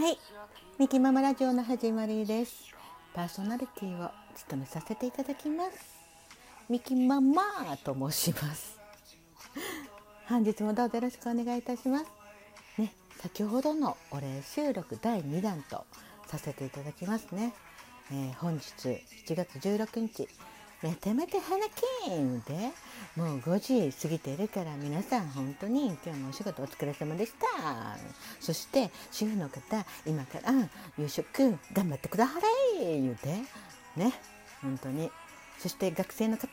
はい、ミキママラジオの始まりです。パーソナリティを務めさせていただきます。ミキママと申します。本日もどうぞよろしくお願いいたします。ね、先ほどのお礼収録第2弾とさせていただきますね。えー本日7月16日めてめて花金でもう5時過ぎてるから皆さん本当に今日のお仕事お疲れ様でした。そして主婦の方今から夕食頑張ってください言うてね本当に。そして学生の方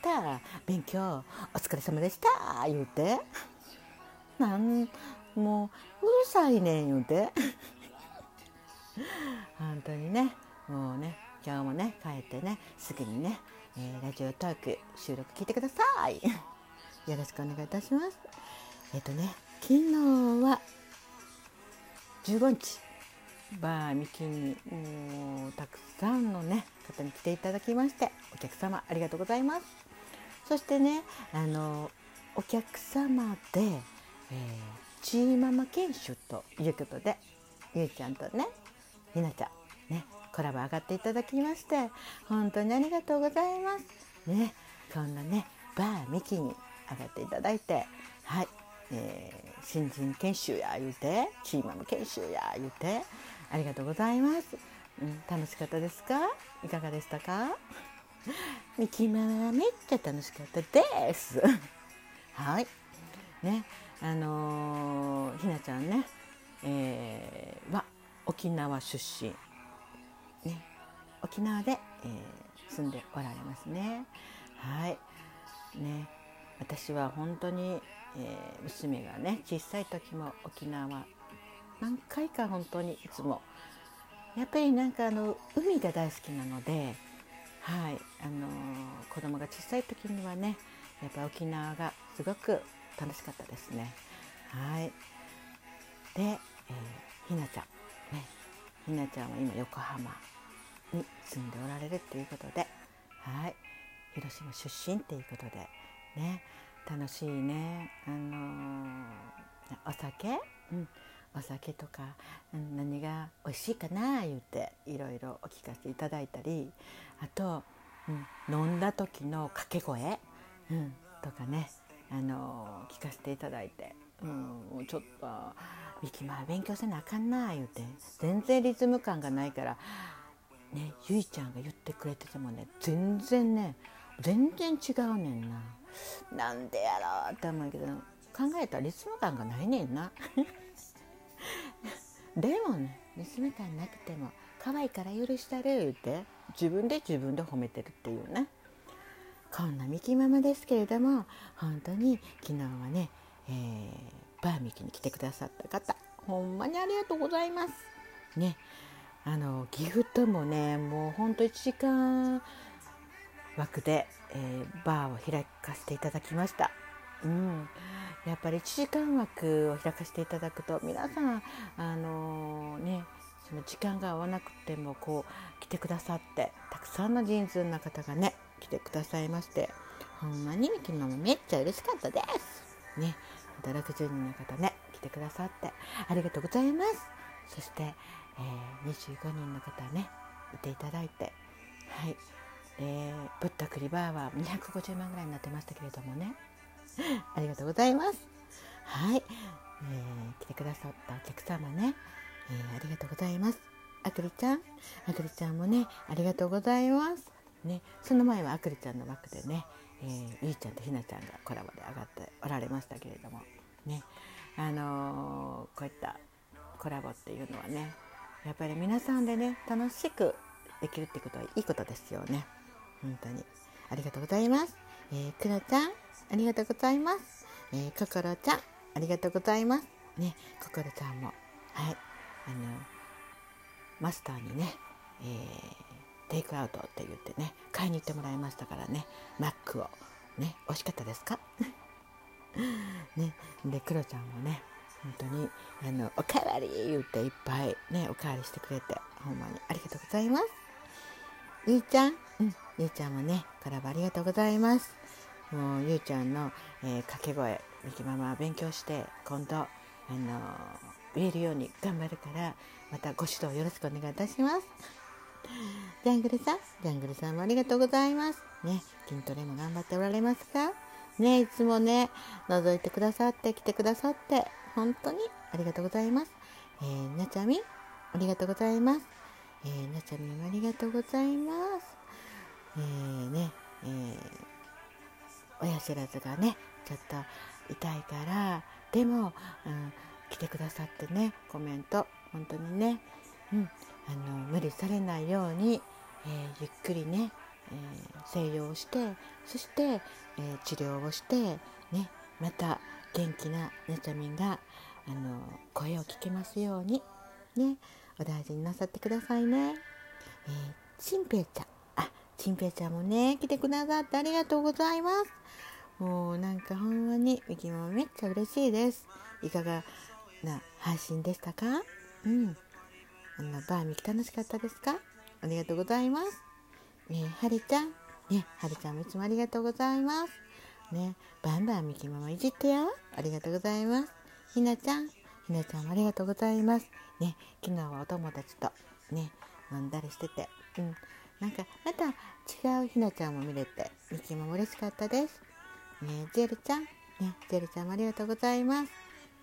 勉強お疲れ様でした言うて。なんもううるさいねん言うて。本当にねもうね今日もね帰ってねすぐにね、えーラジオトーク収録聞いてください。よろしくお願いいたします。えっ、とね昨日は15日。バーミキにもうたくさんのね方に来ていただきましてお客様ありがとうございます。そしてねあのお客様で、えー、チーママ研修ということでゆうちゃんとねひなちゃんねコラボ上がっていただきまして本当にありがとうございます。ねこんなねバーミキに上がっていただいてはい、えー新人研修や言うてチーママ研修や言うてありがとうございます、うん、楽しかったですか？いかがでしたか？ミキママはめっちゃ楽しかったです。はい。ねあのーひなちゃんね、えーは沖縄出身。沖縄で、えー住んでおられますね。はい。ね。私は本当に、えー娘がね小さい時も沖縄何回か本当にいつもやっぱりなんかあの海が大好きなのではい。あのー子供が小さい時にはねやっぱ沖縄がすごく楽しかったですね。はい。で、えーひなちゃん。ね。ひなちゃんは今横浜。に住んでおられるっていうことではい。広島出身っていうことでね。楽しいね。あのーお酒、うん、お酒とか、何が美味しいかな？言っていろいろお聞かせいただいたりあと、うん、飲んだ時の掛け声、うん、とかね。あのー聞かせていただいて、うん、ちょっと「ミキまあ勉強せなあかんな」言うて全然リズム感がないからゆいちゃんが言ってくれててもね全然ね全然違うねんな。なんでやろうって思うけど考えたらリズム感がないねんな。でもねリズム感なくても可愛いから許したる言って自分で自分で褒めてるっていうねこんなミキママですけれども本当に昨日はね、えーバーミキに来てくださった方ほんまにありがとうございます。ねあのギフトもねもうほんと1時間枠で、えーバーを開かせていただきました。うん、やっぱり1時間枠を開かせていただくと皆さんあのーねその時間が合わなくてもこう来てくださってたくさんの人数の方がね来てくださいましてほんまにミキママめっちゃ嬉しかったです。ね、また60人の方ね来てくださってありがとうございます。そして、えー25人の方ねいていただいてはい。でぶったくりバーは250万ぐらいになってましたけれどもね。ありがとうございます。はい、えー来てくださったお客様ね、えありがとうございます。あくりちゃん。あくりちゃんもねありがとうございます。ね。その前はあくりちゃんの枠でね、えーゆいちゃんとひなちゃんがコラボで上がっておられましたけれども。ね。あのーこういったコラボっていうのはねやっぱり皆さんでね楽しくできるってことはいいことですよね。本当に。ありがとうございます、えー、くらちゃんありがとうございます、えー、こころちゃんありがとうございます。ねこころちゃんも。はい。あのマスターにね、えーテイクアウトって言ってね買いに行ってもらいましたからねマックを。ね美味しかったですか？ね。でクロちゃんもね本当にあのおかわり言っていっぱいねおかわりしてくれてほんまにありがとうございます。ゆいちゃんうんゆいちゃんもねコラボありがとうございます。もうゆいちゃんの、えー掛け声ミキママは勉強して今度あの言えるように頑張るからまたご指導よろしくお願いいたします。ジャングルさんジャングルさんもありがとうございます。ね筋トレも頑張っておられますか？ねいつもね覗いてくださって来てくださって本当にありがとうございます。えー、なちゃみありがとうございます。えー、なちゃみもありがとうございます。えー、ねえー、親知らずがねちょっと痛いからでも、うん、来てくださってねコメント本当にね、うん、あの無理されないように、えー、ゆっくりね、えー、静養してそして、えー、治療をしてねまた元気なねちゃみんがあの声を聞けますようにねお大事になさってくださいね。えー、ちんぺいちゃんあちんぺいちゃんもね来てくださってありがとうございます。もうなんかほんまにミキもめっちゃ嬉しいです。いかがな配信でしたか？うん。あのバーミキ楽しかったですか？ありがとうございます。ねはりちゃん。ねはりちゃんもいつもありがとうございます。ねバンバンミキママいじってよ。ありがとうございます。ひなちゃん。ひなちゃんもありがとうございます。ね昨日はお友達とね飲んだりしてて。うん。なんかまた違うひなちゃんも見れてミキも嬉しかったです。ねジェルちゃん。ねジェルちゃんもありがとうございます。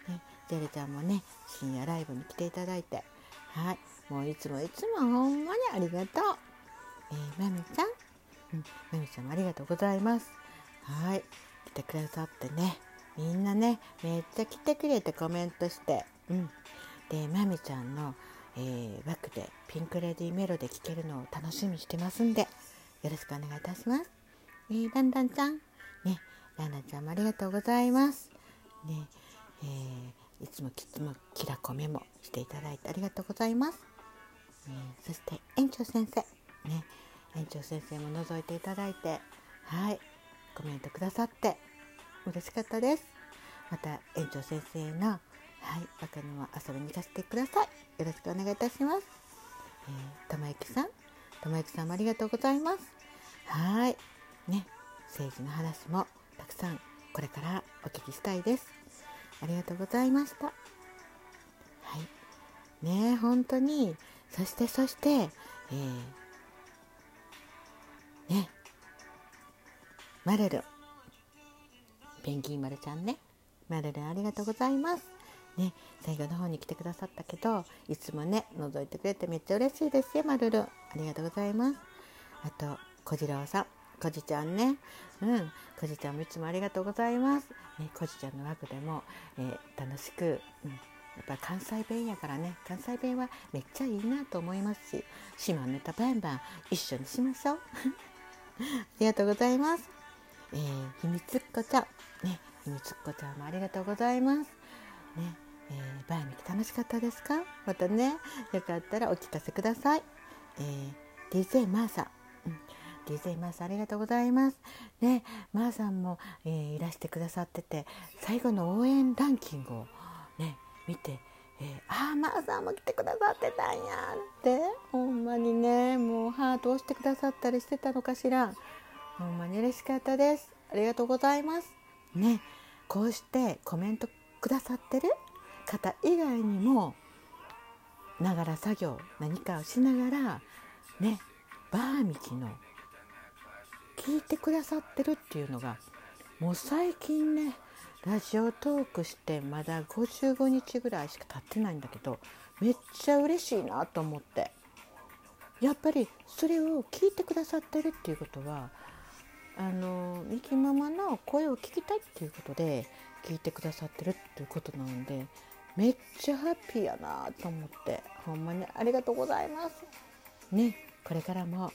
ねジェルちゃんもね深夜ライブに来ていただいてはい、もういつもいつもほんまにありがとう。えー、まみちゃん、うん、まみちゃんもありがとうございます。はい、来てくださってね、みんなね、めっちゃ来てくれてコメントして、うん。で、まみちゃんの、えー、枠でピンクレディメロで聴けるのを楽しみにしてますんで、よろしくお願いいたします。えー、ランランちゃん、ね、ランランちゃんもありがとうございます。ね、えーいつもきつもきらこメモしていただいてありがとうございます。えー、そして園長先生ね園長先生も覗いていただいてはいコメントくださって嬉しかったです。また園長先生のはい若にも遊びに行かせてください。よろしくお願いいたします。えー、玉ゆきさん玉ゆきさんもありがとうございます。はいね政治の話もたくさんこれからお聞きしたいです。ありがとうございました。はい。ね本当に、そしてそして、えー、マルル、ペンギン丸ちゃんね、マルルありがとうございます。ね、最後の方に来てくださったけど、いつもね、覗いてくれてめっちゃ嬉しいですよ、マルル。ありがとうございます。あと、小次郎さん。こじちゃんね。うん。こじちゃんもいつもありがとうございます。ね、こじちゃんの枠でも、えー、楽しく、うん。やっぱ関西弁やからね、関西弁はめっちゃいいなと思いますし、島ネタバンバン一緒にしましょう。ありがとうございます。えー、ひみつっこちゃん。ね、ひみつっこちゃんもありがとうございます。ね、えー、バーミキ楽しかったですか？またね、よかったらお聞かせください。えー、DJ マーサ、うん DJ マーさんありがとうございます。ね、マーさんも、えー、いらしてくださってて、最後の応援ランキングをね、見て、えー、ああ、マーさんも来てくださってたんやって、ほんまにね、もうハート押してくださったりしてたのかしら。ほんまに嬉しかったです。ありがとうございます。ね、こうしてコメントくださってる方以外にも、ながら作業何かをしながらねバーミキの聞いてくださってるっていうのがもう最近ねラジオトークしてまだ55日ぐらいしか経ってないんだけどめっちゃ嬉しいなと思ってやっぱりそれを聞いてくださってるっていうことはあのミキママの声を聞きたいっていうことで聞いてくださってるっていうことなのでめっちゃハッピーやなと思ってほんまにありがとうございます。ねこれからも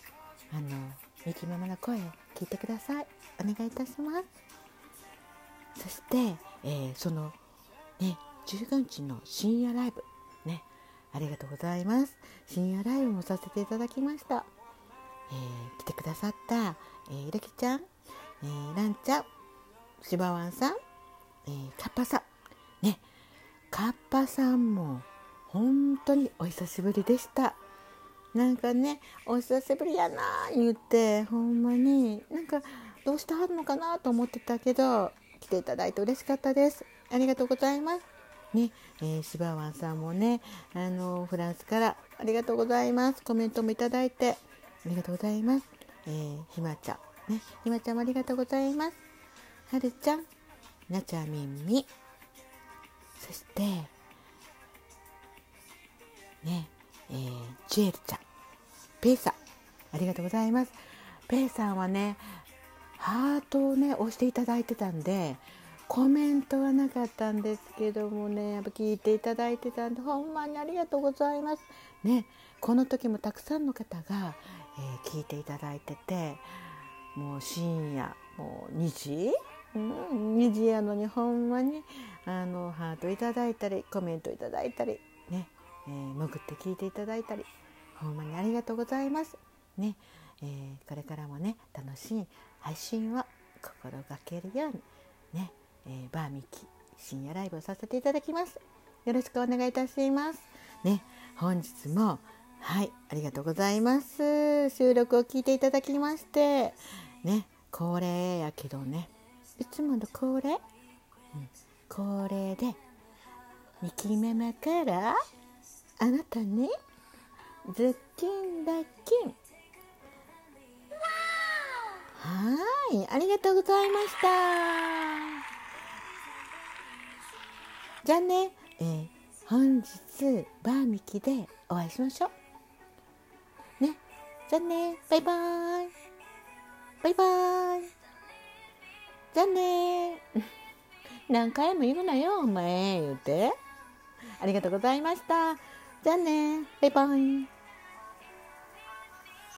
あのみきママの声を聞いてください。お願いいたします。そして、えー、そのね15日の深夜ライブ。ねありがとうございます。深夜ライブもさせていただきました、えー、来てくださった、えー、いるきちゃん、えー、ランちゃん。しばわんさん、えー、カッパさん。ね。カッパさんも本当にお久しぶりでした。なんかねお久しぶりやな言って。ほんまに。なんかどうしてはるのかなと思ってたけど来ていただいて嬉しかったです。ありがとうございます。ね、えー、芝湾さんもね、あのフランスからありがとうございます。コメントもいただいてありがとうございます。えー、ひまちゃん、ね、ひまちゃんもありがとうございます。はるちゃん、なちゃみんみ、そしてね、えー、ジュエルちゃん、ペイさん、ありがとうございます。ペイさんはね、ハートをね押していただいてたんでコメントはなかったんですけどもねやっぱ聞いていただいてたんでほんまにありがとうございます。ねこの時もたくさんの方が、えー、聞いていただいててもう深夜もう2時、うん、2時やのにほんまにあのハートいただいたりコメントいただいたりね、えー、潜って聞いていただいたりほんまにありがとうございます。ねえー、これからもね楽しい配信を心がけるように、えー、バーミキ深夜ライブをさせていただきます。よろしくお願いいたします。ね本日もはいありがとうございます。収録を聞いていただきましてね恒例やけどね。いつもの恒例、うん、恒例で2期目目からあなたにズッキンダッキンはいありがとうございました。じゃあね、えー、本日バーミキでお会いしましょう。ね。じゃあね。バイバーイ。バイバーイ。じゃあね。何回も言うなよお前言うて。ありがとうございました。じゃあね。バイバイ。